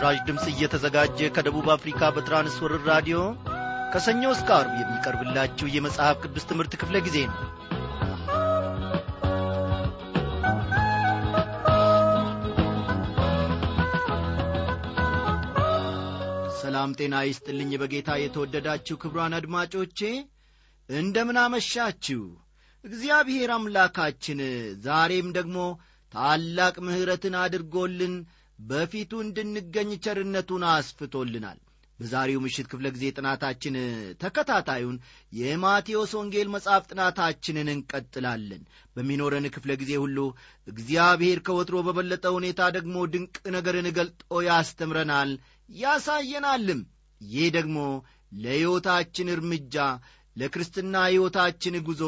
ይህ ምስራች ድምፅ እየተዘጋጀ ከደቡብ አፍሪካ በትራንስወርር ራዲዮ ከሰኞ እስከ አርብ የሚቀርብላችሁ የመጽሐፍ ቅዱስ ትምህርት ክፍለ ጊዜ ነው። ሰላም ጤና ይስጥልኝ በጌታ የተወደዳችሁ ክብሯን አድማጮቼ እንደምን አመሻችሁ? እግዚአብሔር አምላካችን ዛሬም ደግሞ ታላቅ ምሕረትን አድርጎልን በፊቱ እንድንገኝ ቸርነቱን አስፍቶልናል። በዛሬው ምሽት ክፍለ ጊዜ ጥናታችን ተከታታዩን የማቴዎስ ወንጌል መጽሐፍ ጥናታችንን እንቀጥላለን። በሚኖረን ክፍለ ጊዜ ሁሉ እግዚአብሔር ከወትሮ በበለጠ ሁኔታ ደግሞ ድንቅ ነገርን ገልጦ ያስተምረናል ያሳየናልም። ይህ ደግሞ ለሕይወታችን እርምጃ ለክርስትና ሕይወታችን ጉዞ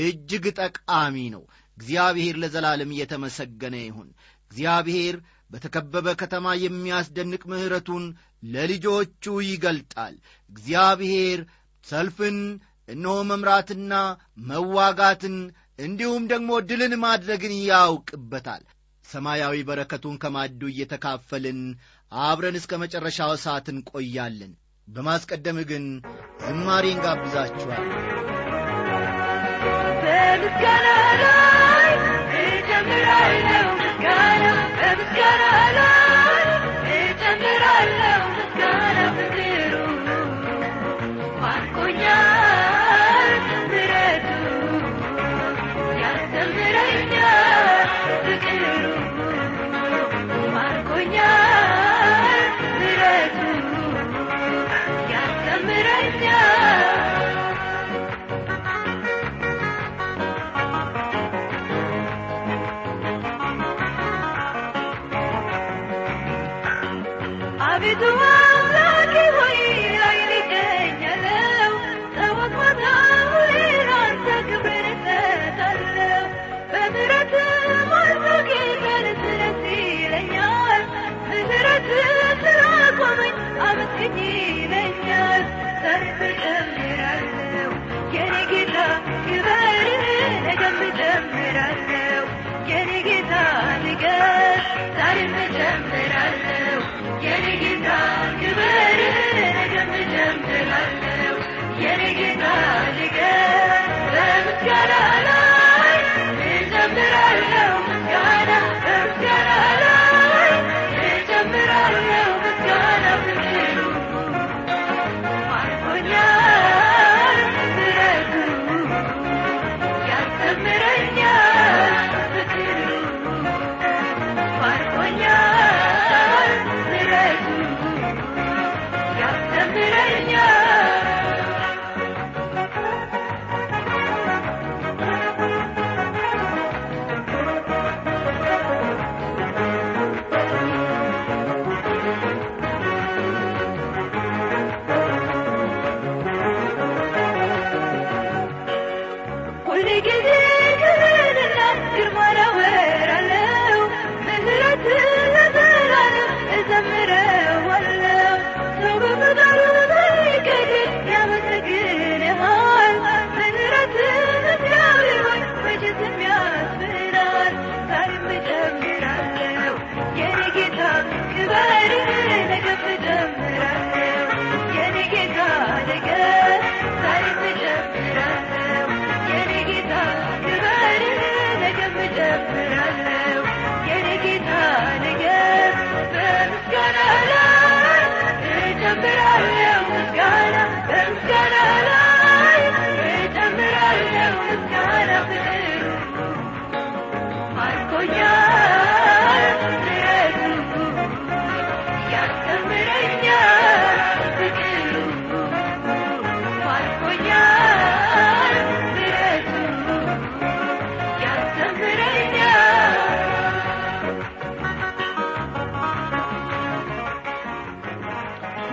እጅግ ጠቃሚ ነው። እግዚአብሔር ለዘላለም እየተመሰገነ ይሁን። እግዚአብሔር በተከበበ ከተማ የሚያስደንቅ ምሕረቱን ለልጆቹ ይገልጣል። እግዚአብሔር ሰልፍን እነሆ መምራትና መዋጋትን እንዲሁም ደግሞ ድልን ማድረግን ያውቅበታል። ሰማያዊ በረከቱን ከማዱ እየተካፈልን አብረን እስከ መጨረሻው ሰዓት እንቆያለን። በማስቀደም ግን ዝማሬን ጋብዛችኋል በምስጋና ላይ ምስጋና በምስጋና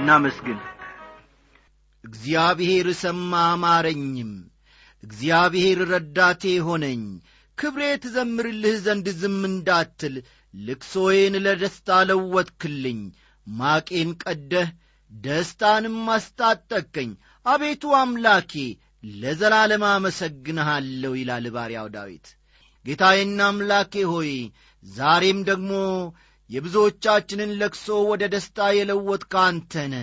እናመስግን። እግዚአብሔር ሰማ አማረኝም እግዚአብሔር ረዳቴ ሆነኝ። ክብሬ ትዘምርልህ ዘንድ ዝም እንዳትል ልቅሶዬን ለደስታ ለወጥክልኝ። ማቄን ቀደህ ደስታንም አስታጠቀኝ አቤቱ አምላኬ ለዘላለም አመሰግንሃለሁ ይላል ባሪያው ዳዊት። ጌታዬና አምላኬ ሆይ ዛሬም ደግሞ የብዙዎቻችንን ለቅሶ ወደ ደስታ የለወጥክ አንተነ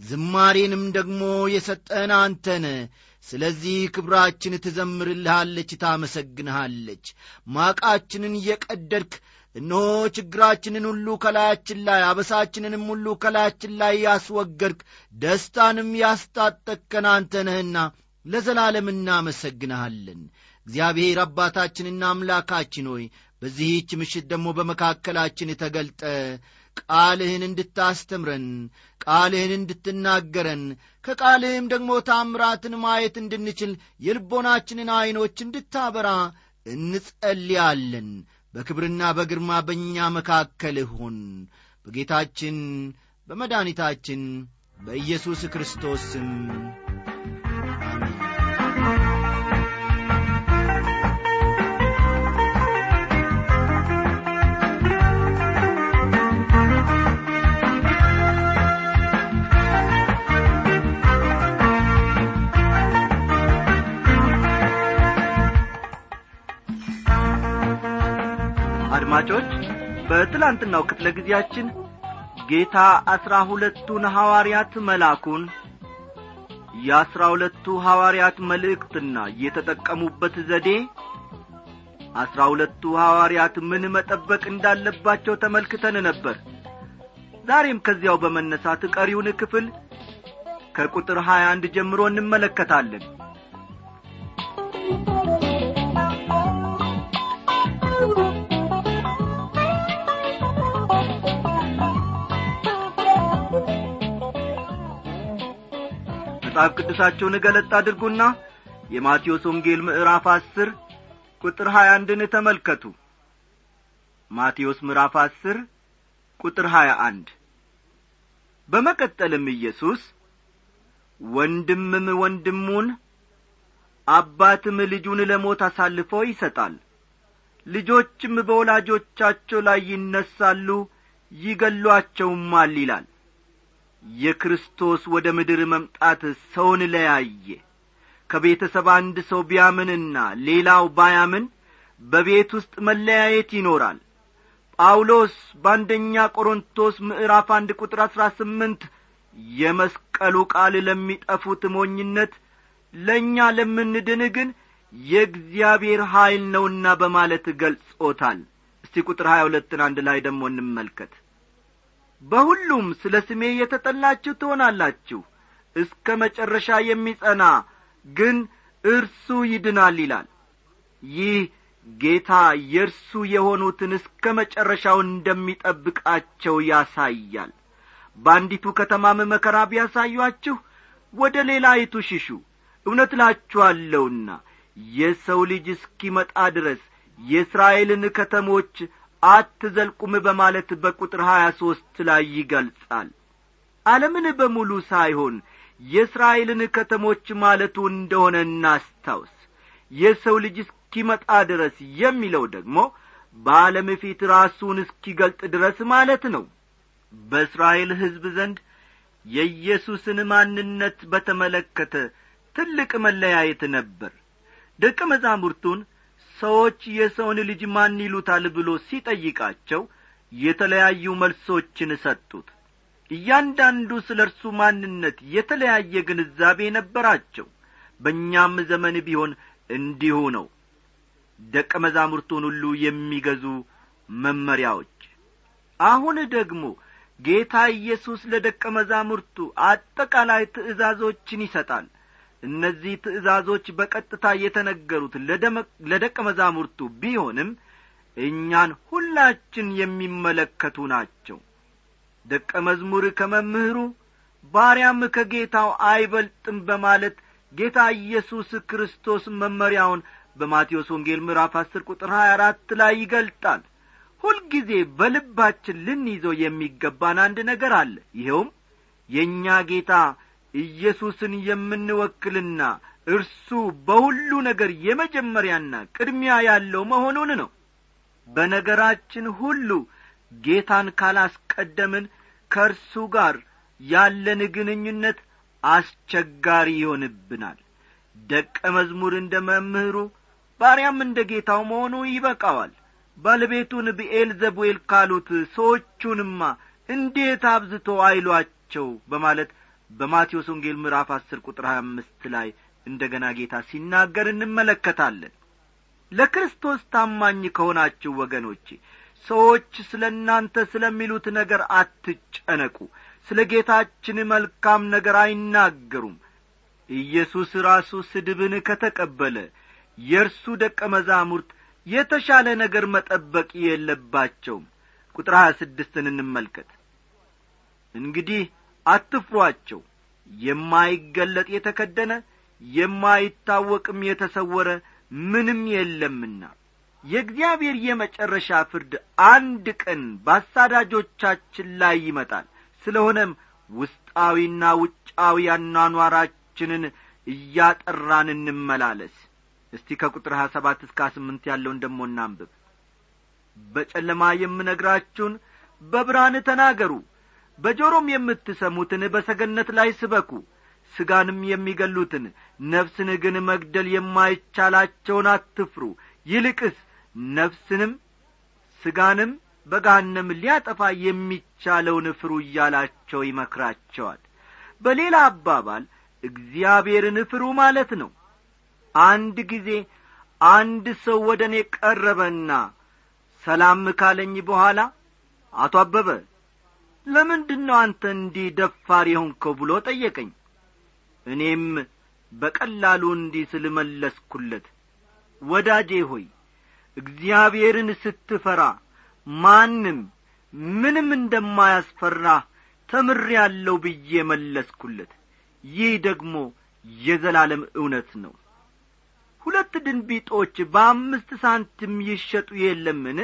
ዝማሬንም ደግሞ የሰጠን አንተነ ስለዚህ ክብራችን ትዘምርልሃለች ታመሰግንሃለች። ማቃችንን እየቀደድክ እነሆ ችግራችንን ሁሉ ከላያችን ላይ አበሳችንንም ሁሉ ከላያችን ላይ ያስወገድክ ደስታንም ያስታጠቅከን አንተ ነህና ለዘላለም እናመሰግንሃለን። እግዚአብሔር አባታችንና አምላካችን ሆይ በዚህች ምሽት ደግሞ በመካከላችን ተገልጠ ቃልህን እንድታስተምረን ቃልህን እንድትናገረን ከቃልህም ደግሞ ታምራትን ማየት እንድንችል የልቦናችንን ዐይኖች እንድታበራ እንጸልያለን። በክብርና በግርማ በእኛ መካከል ሁን። በጌታችን በመድኃኒታችን በኢየሱስ ክርስቶስ አድማጮች በትላንትናው ክፍለ ጊዜያችን ጌታ አስራ ሁለቱን ሐዋርያት መላኩን የአስራ ሁለቱ ሐዋርያት መልእክትና የተጠቀሙበት ዘዴ አስራ ሁለቱ ሐዋርያት ምን መጠበቅ እንዳለባቸው ተመልክተን ነበር። ዛሬም ከዚያው በመነሳት ቀሪውን ክፍል ከቁጥር ሀያ አንድ ጀምሮ እንመለከታለን መጽሐፍ ቅዱሳቸውን ገለጥ አድርጉና የማቴዎስ ወንጌል ምዕራፍ አስር ቁጥር ሀያ አንድን ተመልከቱ። ማቴዎስ ምዕራፍ አስር ቁጥር ሀያ አንድ በመቀጠልም ኢየሱስ ወንድምም ወንድሙን አባትም ልጁን ለሞት አሳልፎ ይሰጣል። ልጆችም በወላጆቻቸው ላይ ይነሳሉ ይገሏቸውማል ይላል የክርስቶስ ወደ ምድር መምጣት ሰውን ለያየ። ከቤተሰብ አንድ ሰው ቢያምንና ሌላው ባያምን በቤት ውስጥ መለያየት ይኖራል። ጳውሎስ በአንደኛ ቆሮንቶስ ምዕራፍ አንድ ቁጥር አሥራ ስምንት የመስቀሉ ቃል ለሚጠፉት ሞኝነት ለእኛ ለምንድን ግን የእግዚአብሔር ኀይል ነውና በማለት ገልጾታል። እስቲ ቁጥር ሀያ ሁለትን አንድ ላይ ደግሞ እንመልከት በሁሉም ስለ ስሜ የተጠላችሁ ትሆናላችሁ። እስከ መጨረሻ የሚጸና ግን እርሱ ይድናል ይላል። ይህ ጌታ የእርሱ የሆኑትን እስከ መጨረሻው እንደሚጠብቃቸው ያሳያል። በአንዲቱ ከተማም መከራ ቢያሳዩአችሁ ወደ ሌላይቱ ሽሹ። እውነት እላችኋለሁና የሰው ልጅ እስኪመጣ ድረስ የእስራኤልን ከተሞች አትዘልቁም በማለት በቁጥር ሀያ ሦስት ላይ ይገልጻል። ዓለምን በሙሉ ሳይሆን የእስራኤልን ከተሞች ማለቱ እንደሆነ እናስታውስ። የሰው ልጅ እስኪመጣ ድረስ የሚለው ደግሞ በዓለም ፊት ራሱን እስኪገልጥ ድረስ ማለት ነው። በእስራኤል ሕዝብ ዘንድ የኢየሱስን ማንነት በተመለከተ ትልቅ መለያየት ነበር። ደቀ መዛሙርቱን ሰዎች የሰውን ልጅ ማን ይሉታል ብሎ ሲጠይቃቸው የተለያዩ መልሶችን ሰጡት። እያንዳንዱ ስለ እርሱ ማንነት የተለያየ ግንዛቤ ነበራቸው። በእኛም ዘመን ቢሆን እንዲሁ ነው። ደቀ መዛሙርቱን ሁሉ የሚገዙ መመሪያዎች። አሁን ደግሞ ጌታ ኢየሱስ ለደቀ መዛሙርቱ አጠቃላይ ትእዛዞችን ይሰጣል እነዚህ ትእዛዞች በቀጥታ የተነገሩት ለደቀ መዛሙርቱ ቢሆንም እኛን ሁላችን የሚመለከቱ ናቸው። ደቀ መዝሙር ከመምህሩ ባሪያም ከጌታው አይበልጥም በማለት ጌታ ኢየሱስ ክርስቶስ መመሪያውን በማቴዎስ ወንጌል ምዕራፍ አስር ቁጥር ሀያ አራት ላይ ይገልጣል። ሁልጊዜ በልባችን ልንይዘው የሚገባን አንድ ነገር አለ። ይኸውም የእኛ ጌታ ኢየሱስን የምንወክልና እርሱ በሁሉ ነገር የመጀመሪያና ቅድሚያ ያለው መሆኑን ነው። በነገራችን ሁሉ ጌታን ካላስቀደምን ከእርሱ ጋር ያለን ግንኙነት አስቸጋሪ ይሆንብናል። ደቀ መዝሙር እንደ መምህሩ ባሪያም እንደ ጌታው መሆኑ ይበቃዋል። ባለቤቱን ብኤል ዘቡኤል ካሉት ሰዎቹንማ እንዴት አብዝቶ አይሏቸው በማለት በማቴዎስ ወንጌል ምዕራፍ አስር ቁጥር ሀያ አምስት ላይ እንደ ገና ጌታ ሲናገር እንመለከታለን። ለክርስቶስ ታማኝ ከሆናችሁ ወገኖቼ ሰዎች ስለ እናንተ ስለሚሉት ነገር አትጨነቁ። ስለ ጌታችን መልካም ነገር አይናገሩም። ኢየሱስ ራሱ ስድብን ከተቀበለ የእርሱ ደቀ መዛሙርት የተሻለ ነገር መጠበቅ የለባቸውም። ቁጥር ሀያ ስድስትን እንመልከት። እንግዲህ አትፍሯቸው። የማይገለጥ የተከደነ የማይታወቅም የተሰወረ ምንም የለምና። የእግዚአብሔር የመጨረሻ ፍርድ አንድ ቀን በአሳዳጆቻችን ላይ ይመጣል። ስለሆነም ውስጣዊና ውጫዊ አኗኗራችንን እያጠራን እንመላለስ። እስቲ ከቁጥር ሀያ ሰባት እስከ ስምንት ያለውን ደሞ እናንብብ። በጨለማ የምነግራችሁን በብርሃን ተናገሩ በጆሮም የምትሰሙትን በሰገነት ላይ ስበኩ። ሥጋንም የሚገሉትን ነፍስን ግን መግደል የማይቻላቸውን አትፍሩ። ይልቅስ ነፍስንም ሥጋንም በጋነም ሊያጠፋ የሚቻለውን ፍሩ እያላቸው ይመክራቸዋል። በሌላ አባባል እግዚአብሔርን ፍሩ ማለት ነው። አንድ ጊዜ አንድ ሰው ወደ እኔ ቀረበና ሰላም ካለኝ በኋላ አቶ አበበ ለምንድን ነው አንተ እንዲህ ደፋር የሆንከው ብሎ ጠየቀኝ። እኔም በቀላሉ እንዲህ ስል መለስኩለት። ወዳጄ ሆይ እግዚአብሔርን ስትፈራ ማንም ምንም እንደማያስፈራ ተምር ያለው ብዬ መለስኩለት። ይህ ደግሞ የዘላለም እውነት ነው። ሁለት ድንቢጦች በአምስት ሳንቲም ይሸጡ የለምን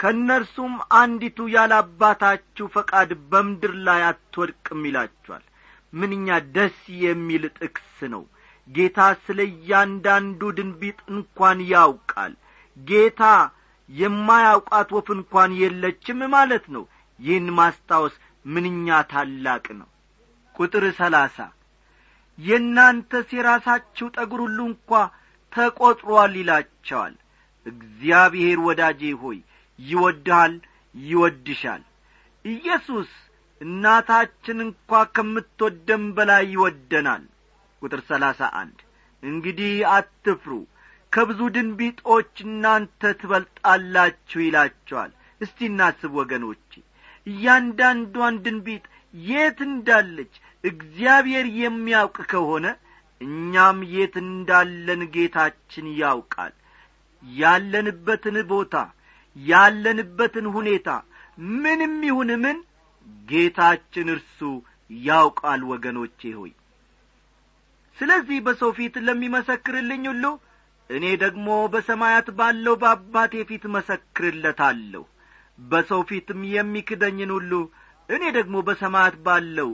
ከእነርሱም አንዲቱ ያላባታችሁ ፈቃድ በምድር ላይ አትወድቅም ይላችኋል። ምንኛ ደስ የሚል ጥቅስ ነው! ጌታ ስለ እያንዳንዱ ድንቢጥ እንኳን ያውቃል። ጌታ የማያውቃት ወፍ እንኳን የለችም ማለት ነው። ይህን ማስታወስ ምንኛ ታላቅ ነው! ቁጥር ሰላሳ የእናንተስ የራሳችሁ ጠጉር ሁሉ እንኳ ተቈጥሮአል ይላቸዋል። እግዚአብሔር ወዳጄ ሆይ ይወድሃል ይወድሻል። ኢየሱስ እናታችን እንኳ ከምትወደም በላይ ይወደናል። ቁጥር ሰላሳ አንድ እንግዲህ አትፍሩ ከብዙ ድንቢጦች እናንተ ትበልጣላችሁ ይላቸዋል። እስቲ እናስብ ወገኖቼ እያንዳንዷን ድንቢጥ የት እንዳለች እግዚአብሔር የሚያውቅ ከሆነ እኛም የት እንዳለን ጌታችን ያውቃል። ያለንበትን ቦታ ያለንበትን ሁኔታ ምንም ይሁን ምን ጌታችን እርሱ ያውቃል ወገኖቼ ሆይ። ስለዚህ በሰው ፊት ለሚመሰክርልኝ ሁሉ እኔ ደግሞ በሰማያት ባለው በአባቴ ፊት መሰክርለታለሁ። በሰው ፊትም የሚክደኝን ሁሉ እኔ ደግሞ በሰማያት ባለው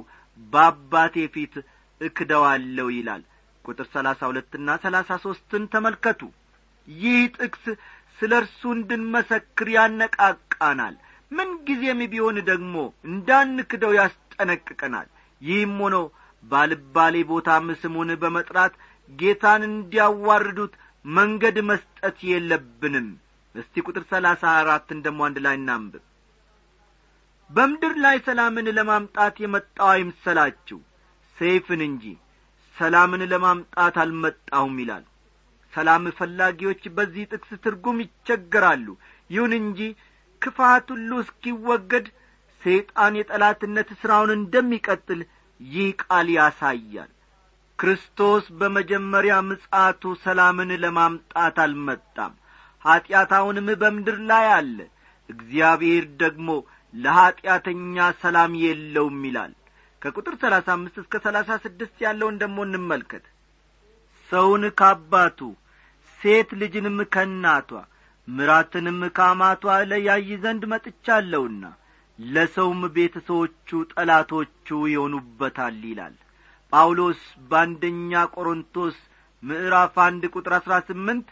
በአባቴ ፊት እክደዋለሁ ይላል። ቁጥር ሰላሳ ሁለትና ሰላሳ ሦስትን ተመልከቱ። ይህ ጥቅስ ስለ እርሱ እንድንመሰክር ያነቃቃናል። ምንጊዜም ቢሆን ደግሞ እንዳንክደው ያስጠነቅቀናል። ይህም ሆኖ ባልባሌ ቦታም ስሙን በመጥራት ጌታን እንዲያዋርዱት መንገድ መስጠት የለብንም። እስቲ ቁጥር ሰላሳ አራትን ደሞ አንድ ላይ እናንብብ። በምድር ላይ ሰላምን ለማምጣት የመጣው አይምሰላችሁ ሰይፍን እንጂ ሰላምን ለማምጣት አልመጣሁም ይላል ሰላም ፈላጊዎች በዚህ ጥቅስ ትርጉም ይቸገራሉ። ይሁን እንጂ ክፋት ሁሉ እስኪወገድ ሰይጣን የጠላትነት ሥራውን እንደሚቀጥል ይህ ቃል ያሳያል። ክርስቶስ በመጀመሪያ ምጻቱ ሰላምን ለማምጣት አልመጣም። ኀጢአት በምድር ላይ አለ። እግዚአብሔር ደግሞ ለኀጢአተኛ ሰላም የለውም ይላል። ከቁጥር ሰላሳ አምስት እስከ ሰላሳ ስድስት ያለውን ደሞ እንመልከት። ሰውን ካባቱ ሴት ልጅንም ከእናቷ ምራትንም ከአማቷ ለያይ ዘንድ መጥቻለሁና ለሰውም ቤተሰዎቹ ጠላቶቹ ይሆኑበታል ይላል። ጳውሎስ በአንደኛ ቆሮንቶስ ምዕራፍ አንድ ቁጥር አሥራ ስምንት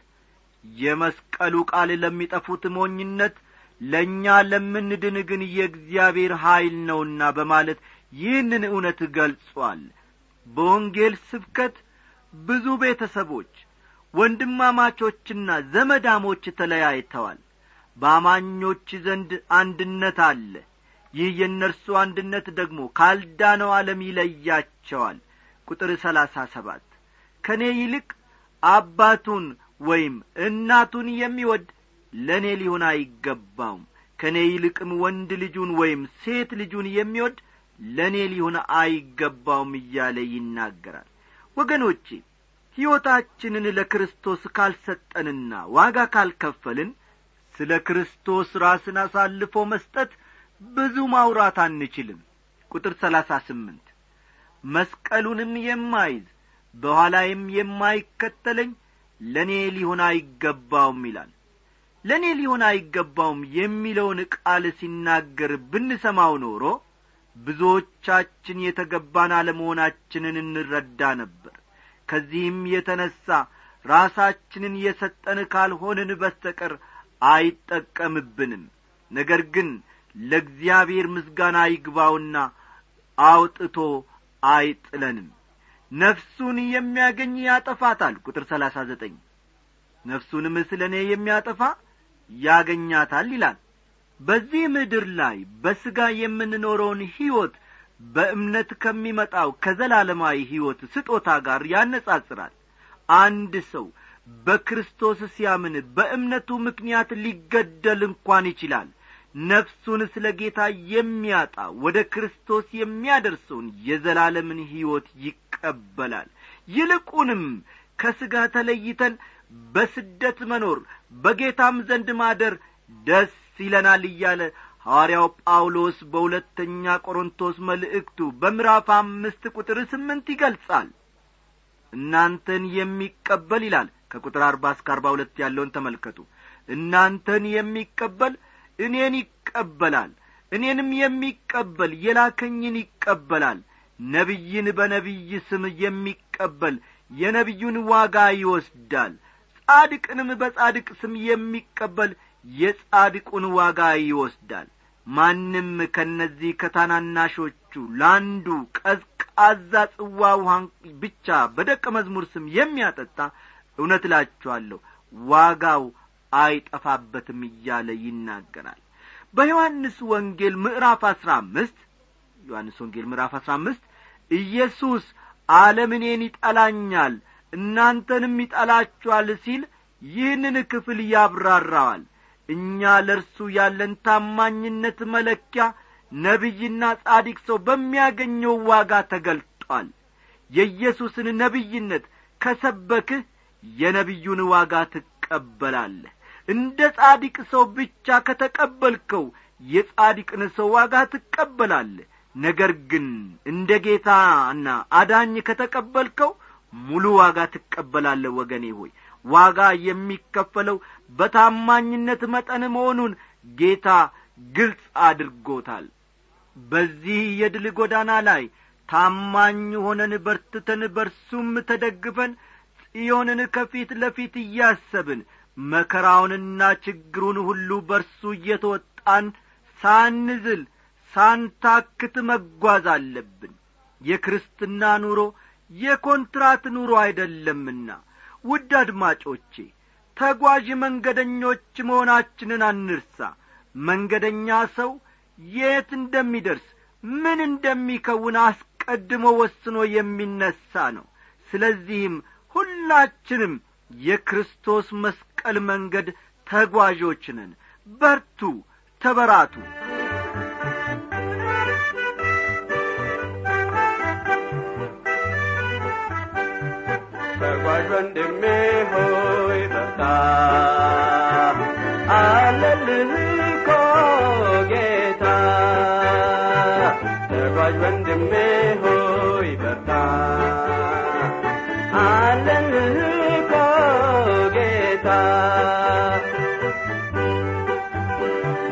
የመስቀሉ ቃል ለሚጠፉት ሞኝነት ለእኛ ለምንድን ግን የእግዚአብሔር ኀይል ነውና በማለት ይህንን እውነት ገልጿል። በወንጌል ስብከት ብዙ ቤተሰቦች ወንድማማቾችና ዘመዳሞች ተለያይተዋል። በአማኞች ዘንድ አንድነት አለ። ይህ የእነርሱ አንድነት ደግሞ ካልዳነው ዓለም ይለያቸዋል። ቁጥር ሰላሳ ሰባት ከእኔ ይልቅ አባቱን ወይም እናቱን የሚወድ ለእኔ ሊሆን አይገባውም። ከእኔ ይልቅም ወንድ ልጁን ወይም ሴት ልጁን የሚወድ ለእኔ ሊሆን አይገባውም እያለ ይናገራል። ወገኖቼ ሕይወታችንን ለክርስቶስ ካልሰጠንና ዋጋ ካልከፈልን ስለ ክርስቶስ ራስን አሳልፎ መስጠት ብዙ ማውራት አንችልም። ቁጥር ሰላሳ ስምንት መስቀሉንም የማይዝ በኋላይም የማይከተለኝ ለእኔ ሊሆን አይገባውም ይላል። ለእኔ ሊሆን አይገባውም የሚለውን ቃል ሲናገር ብንሰማው ኖሮ ብዙዎቻችን የተገባን አለመሆናችንን እንረዳ ነበር ከዚህም የተነሣ ራሳችንን የሰጠን ካልሆንን በስተቀር አይጠቀምብንም። ነገር ግን ለእግዚአብሔር ምስጋና ይግባውና አውጥቶ አይጥለንም። ነፍሱን የሚያገኝ ያጠፋታል። ቁጥር ሰላሳ ዘጠኝ ነፍሱንም ስለ እኔ የሚያጠፋ ያገኛታል ይላል። በዚህ ምድር ላይ በሥጋ የምንኖረውን ሕይወት በእምነት ከሚመጣው ከዘላለማዊ ሕይወት ስጦታ ጋር ያነጻጽራል። አንድ ሰው በክርስቶስ ሲያምን በእምነቱ ምክንያት ሊገደል እንኳን ይችላል። ነፍሱን ስለ ጌታ የሚያጣ ወደ ክርስቶስ የሚያደርሰውን የዘላለምን ሕይወት ይቀበላል። ይልቁንም ከሥጋ ተለይተን በስደት መኖር በጌታም ዘንድ ማደር ደስ ይለናል እያለ ሐዋርያው ጳውሎስ በሁለተኛ ቆሮንቶስ መልእክቱ በምዕራፍ አምስት ቁጥር ስምንት ይገልጻል። እናንተን የሚቀበል ይላል። ከቁጥር አርባ እስከ አርባ ሁለት ያለውን ተመልከቱ። እናንተን የሚቀበል እኔን ይቀበላል። እኔንም የሚቀበል የላከኝን ይቀበላል። ነቢይን በነቢይ ስም የሚቀበል የነቢዩን ዋጋ ይወስዳል። ጻድቅንም በጻድቅ ስም የሚቀበል የጻድቁን ዋጋ ይወስዳል ማንም ከነዚህ ከታናናሾቹ ለአንዱ ቀዝቃዛ ጽዋ ውሃን ብቻ በደቀ መዝሙር ስም የሚያጠጣ እውነት እላችኋለሁ ዋጋው አይጠፋበትም እያለ ይናገራል። በዮሐንስ ወንጌል ምዕራፍ አስራ አምስት ዮሐንስ ወንጌል ምዕራፍ አስራ አምስት ኢየሱስ ዓለም እኔን ይጠላኛል እናንተንም ይጠላችኋል ሲል ይህንን ክፍል ያብራራዋል እኛ ለእርሱ ያለን ታማኝነት መለኪያ ነቢይና ጻዲቅ ሰው በሚያገኘው ዋጋ ተገልጧል። የኢየሱስን ነቢይነት ከሰበክህ የነቢዩን ዋጋ ትቀበላለህ። እንደ ጻዲቅ ሰው ብቻ ከተቀበልከው የጻዲቅን ሰው ዋጋ ትቀበላለህ። ነገር ግን እንደ ጌታና አዳኝ ከተቀበልከው ሙሉ ዋጋ ትቀበላለህ ወገኔ ሆይ ዋጋ የሚከፈለው በታማኝነት መጠን መሆኑን ጌታ ግልጽ አድርጎታል። በዚህ የድል ጐዳና ላይ ታማኝ ሆነን በርትተን በርሱም ተደግፈን ጽዮንን ከፊት ለፊት እያሰብን መከራውንና ችግሩን ሁሉ በርሱ እየተወጣን ሳንዝል ሳንታክት መጓዝ አለብን። የክርስትና ኑሮ የኮንትራት ኑሮ አይደለምና ውድ አድማጮቼ ተጓዥ መንገደኞች መሆናችንን አንርሳ። መንገደኛ ሰው የት እንደሚደርስ ምን እንደሚከውን አስቀድሞ ወስኖ የሚነሣ ነው። ስለዚህም ሁላችንም የክርስቶስ መስቀል መንገድ ተጓዦች ነን። በርቱ ተበራቱ። ተጓዥ ወንድሜ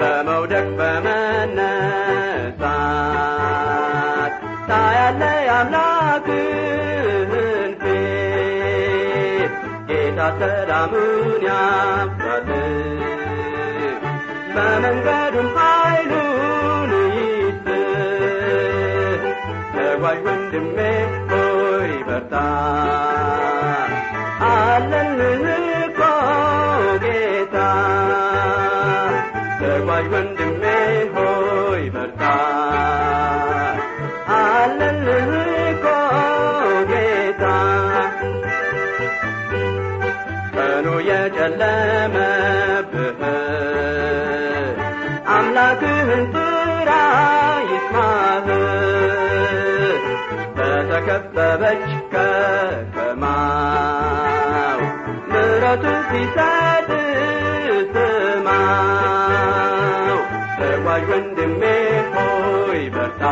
በመውደቅ በመነሳት ታያለ የአምላክህን ፊት ጌታ ሰላሙን ያብዛል በመንገዱም ኃይሉን ይስጥ ተጓዥ ወንድሜ ሆይ በርታ ተከበበች ከተማው ምሕረቱን ሲሰጥ ስማው ተጓዥ ወንድሜ ሆይ በርታ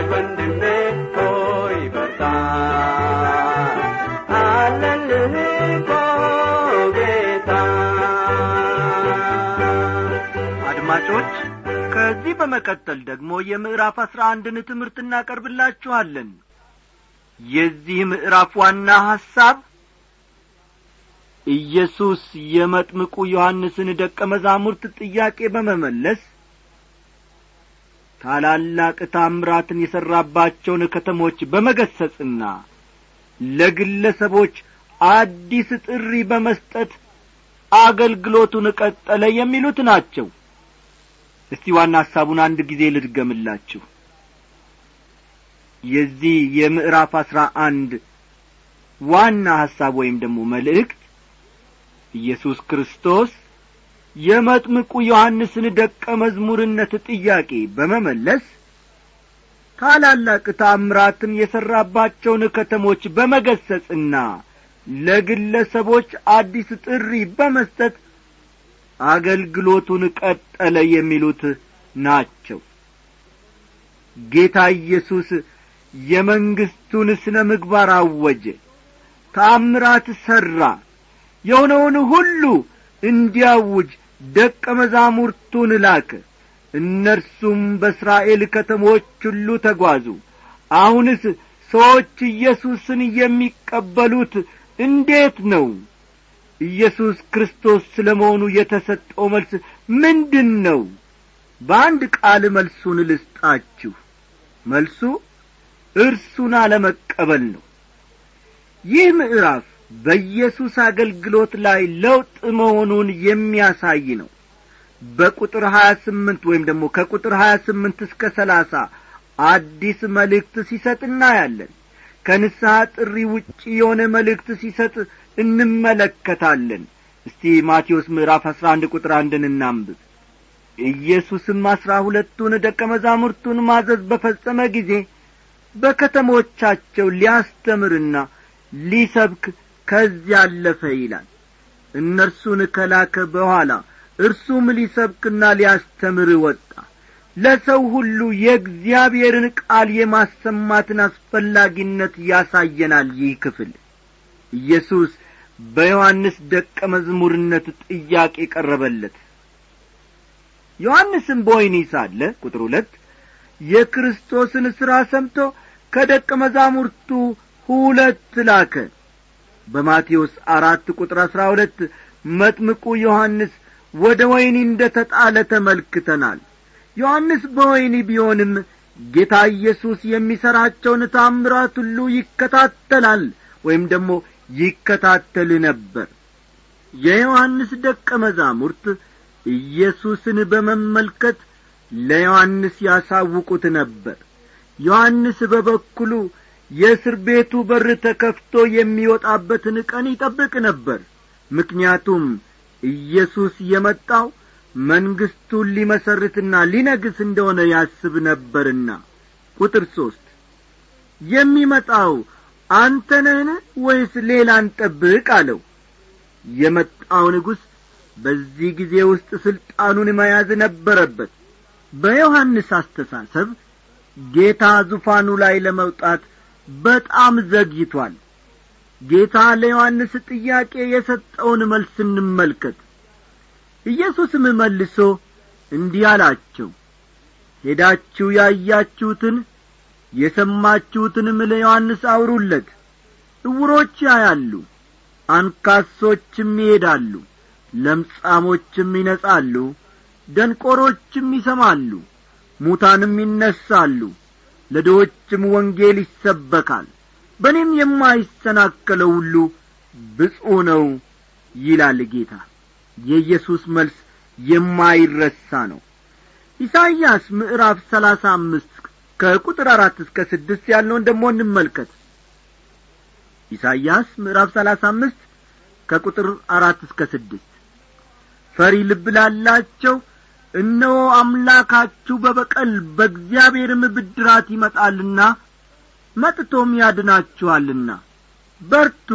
ተጓዥ ወንድሜ ሆይ በርታ አለልህ ጌታ አድማጮች ከዚህ በመቀጠል ደግሞ የምዕራፍ አስራ አንድን ትምህርት እናቀርብላችኋለን። የዚህ ምዕራፍ ዋና ሐሳብ ኢየሱስ የመጥምቁ ዮሐንስን ደቀ መዛሙርት ጥያቄ በመመለስ ታላላቅ ታምራትን የሠራባቸውን ከተሞች በመገሰጽና ለግለሰቦች አዲስ ጥሪ በመስጠት አገልግሎቱን ቀጠለ የሚሉት ናቸው። እስቲ ዋና ሐሳቡን አንድ ጊዜ ልድገምላችሁ። የዚህ የምዕራፍ አስራ አንድ ዋና ሐሳብ ወይም ደግሞ መልእክት ኢየሱስ ክርስቶስ የመጥምቁ ዮሐንስን ደቀ መዝሙርነት ጥያቄ በመመለስ ታላላቅ ታምራትን የሠራባቸውን ከተሞች በመገሰጽና ለግለሰቦች አዲስ ጥሪ በመስጠት አገልግሎቱን ቀጠለ የሚሉት ናቸው። ጌታ ኢየሱስ የመንግሥቱን ስነ ምግባር አወጀ ታምራት ሠራ የሆነውን ሁሉ እንዲያውጅ ደቀ መዛሙርቱን ላከ እነርሱም በእስራኤል ከተሞች ሁሉ ተጓዙ። አሁንስ ሰዎች ኢየሱስን የሚቀበሉት እንዴት ነው? ኢየሱስ ክርስቶስ ስለ መሆኑ የተሰጠው መልስ ምንድን ነው በአንድ ቃል መልሱን ልስጣችሁ። መልሱ እርሱን አለመቀበል ነው። ይህ ምዕራፍ በኢየሱስ አገልግሎት ላይ ለውጥ መሆኑን የሚያሳይ ነው። በቁጥር ሀያ ስምንት ወይም ደግሞ ከቁጥር ሀያ ስምንት እስከ ሰላሳ አዲስ መልእክት ሲሰጥ እናያለን። ከንስሐ ጥሪ ውጪ የሆነ መልእክት ሲሰጥ እንመለከታለን። እስቲ ማቴዎስ ምዕራፍ አስራ አንድ ቁጥር አንድን እናንብብ። ኢየሱስም አስራ ሁለቱን ደቀ መዛሙርቱን ማዘዝ በፈጸመ ጊዜ በከተሞቻቸው ሊያስተምርና ሊሰብክ ከዚያ አለፈ ይላል። እነርሱን ከላከ በኋላ እርሱም ሊሰብክና ሊያስተምር ወጣ። ለሰው ሁሉ የእግዚአብሔርን ቃል የማሰማትን አስፈላጊነት ያሳየናል ይህ ክፍል። ኢየሱስ በዮሐንስ ደቀ መዝሙርነት ጥያቄ ቀረበለት። ዮሐንስም በወይኒ ሳለ ቁጥር ሁለት የክርስቶስን ሥራ ሰምቶ ከደቀ መዛሙርቱ ሁለት ላከ በማቴዎስ አራት ቁጥር አሥራ ሁለት መጥምቁ ዮሐንስ ወደ ወይኒ እንደ ተጣለ ተመልክተናል። ዮሐንስ በወይኒ ቢሆንም ጌታ ኢየሱስ የሚሠራቸውን ታምራት ሁሉ ይከታተላል ወይም ደግሞ ይከታተል ነበር። የዮሐንስ ደቀ መዛሙርት ኢየሱስን በመመልከት ለዮሐንስ ያሳውቁት ነበር። ዮሐንስ በበኩሉ የእስር ቤቱ በር ተከፍቶ የሚወጣበትን ቀን ይጠብቅ ነበር። ምክንያቱም ኢየሱስ የመጣው መንግሥቱን ሊመሰርትና ሊነግስ እንደሆነ ያስብ ነበርና። ቁጥር ሦስት የሚመጣው አንተ ነህን ወይስ ሌላን ጠብቅ አለው። የመጣው ንጉሥ በዚህ ጊዜ ውስጥ ሥልጣኑን መያዝ ነበረበት። በዮሐንስ አስተሳሰብ ጌታ ዙፋኑ ላይ ለመውጣት በጣም ዘግይቷል። ጌታ ለዮሐንስ ጥያቄ የሰጠውን መልስ እንመልከት። ኢየሱስም መልሶ እንዲህ አላቸው ሄዳችሁ ያያችሁትን የሰማችሁትንም ለዮሐንስ አውሩለት። ዕውሮች ያያሉ አንካሶችም ይሄዳሉ ለምጻሞችም ይነጻሉ ደንቆሮችም ይሰማሉ ሙታንም ይነሳሉ ለድሆችም ወንጌል ይሰበካል። በእኔም የማይሰናከለው ሁሉ ብፁዕ ነው ይላል ጌታ። የኢየሱስ መልስ የማይረሳ ነው። ኢሳይያስ ምዕራፍ ሰላሳ አምስት ከቁጥር አራት እስከ ስድስት ያለውን ደሞ እንመልከት። ኢሳይያስ ምዕራፍ ሰላሳ አምስት ከቁጥር አራት እስከ ስድስት ፈሪ ልብ ላላቸው እነሆ አምላካችሁ በበቀል በእግዚአብሔርም ብድራት ይመጣልና መጥቶም ያድናችኋልና። በርቱ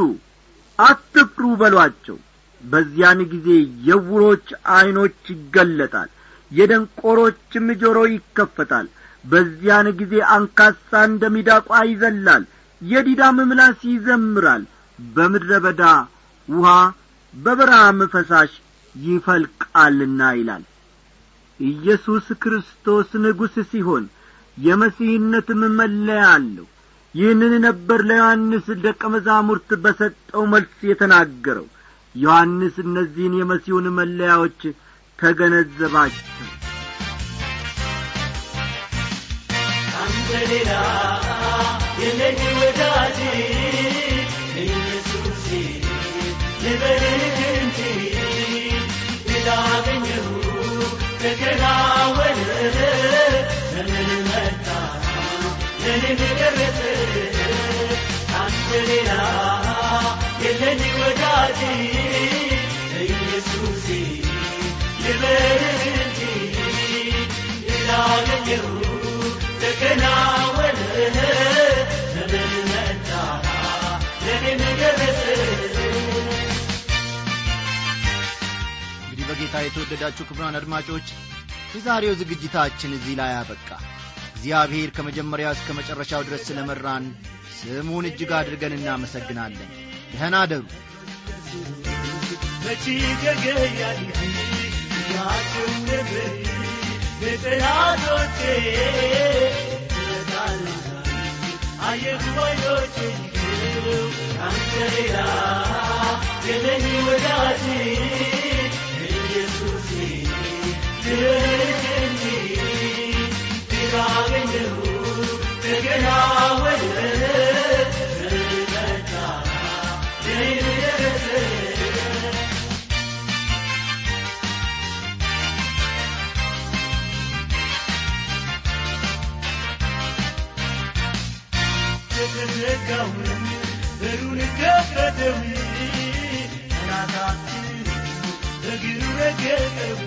አትፍሩ በሏቸው። በዚያን ጊዜ የውሮች ዐይኖች ይገለጣል የደንቆሮችም ጆሮ ይከፈታል። በዚያን ጊዜ አንካሳ እንደ ሚዳቋ ይዘላል የዲዳም ምላስ ይዘምራል። በምድረ በዳ ውሃ በበረሃም ፈሳሽ ይፈልቃልና ይላል ኢየሱስ ክርስቶስ ንጉሥ ሲሆን የመሲህነትም መለያ አለው። ይህንን ነበር ለዮሐንስ ደቀ መዛሙርት በሰጠው መልስ የተናገረው። ዮሐንስ እነዚህን የመሲሁን መለያዎች ተገነዘባቸው። ሌላ የለኝ ወዳጅ ኢየሱሴ ልበልህ ደረሰ አንተ ሌላ የለኝ እንግዲህ በጌታ የተወደዳችሁ ክቡራን አድማጮች የዛሬው ዝግጅታችን እዚህ ላይ አበቃ እግዚአብሔር ከመጀመሪያው እስከ መጨረሻው ድረስ ስለ መራን ስሙን እጅግ አድርገን እናመሰግናለን። ደህና አደሩ መቼ ከፈተው ጠላታችን በእግሩ ረገጠው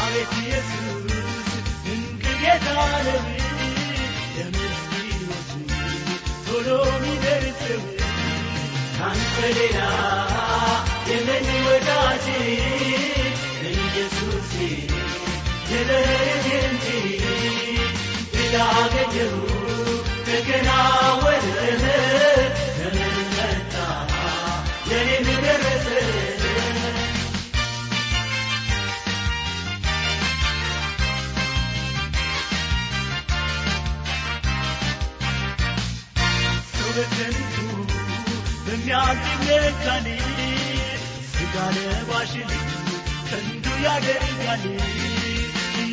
አቤት ኢየሱስ ድንቅ ጌታ ነው ለምስኪኖች ቶሎ ሚደርሰው ካንተ ሌላ የለኝ ወዳጅ ኢየሱሴ የለህ እንጂ ላገኘሁ ተከናወነ ያደርጋል ስጋ ለባሽን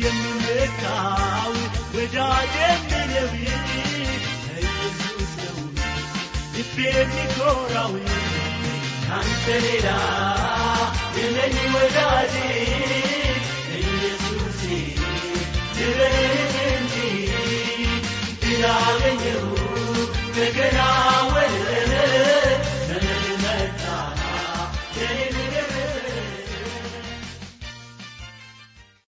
የሚመካው ወዳጅ የሚለብ ኢየሱስ ነው ልቤ የሚኮራው። ካንተ ሌላ የለኝ ወዳጅ ኢየሱሴ ድረህ እንጂ ድል አገኘሁ ተከናወነ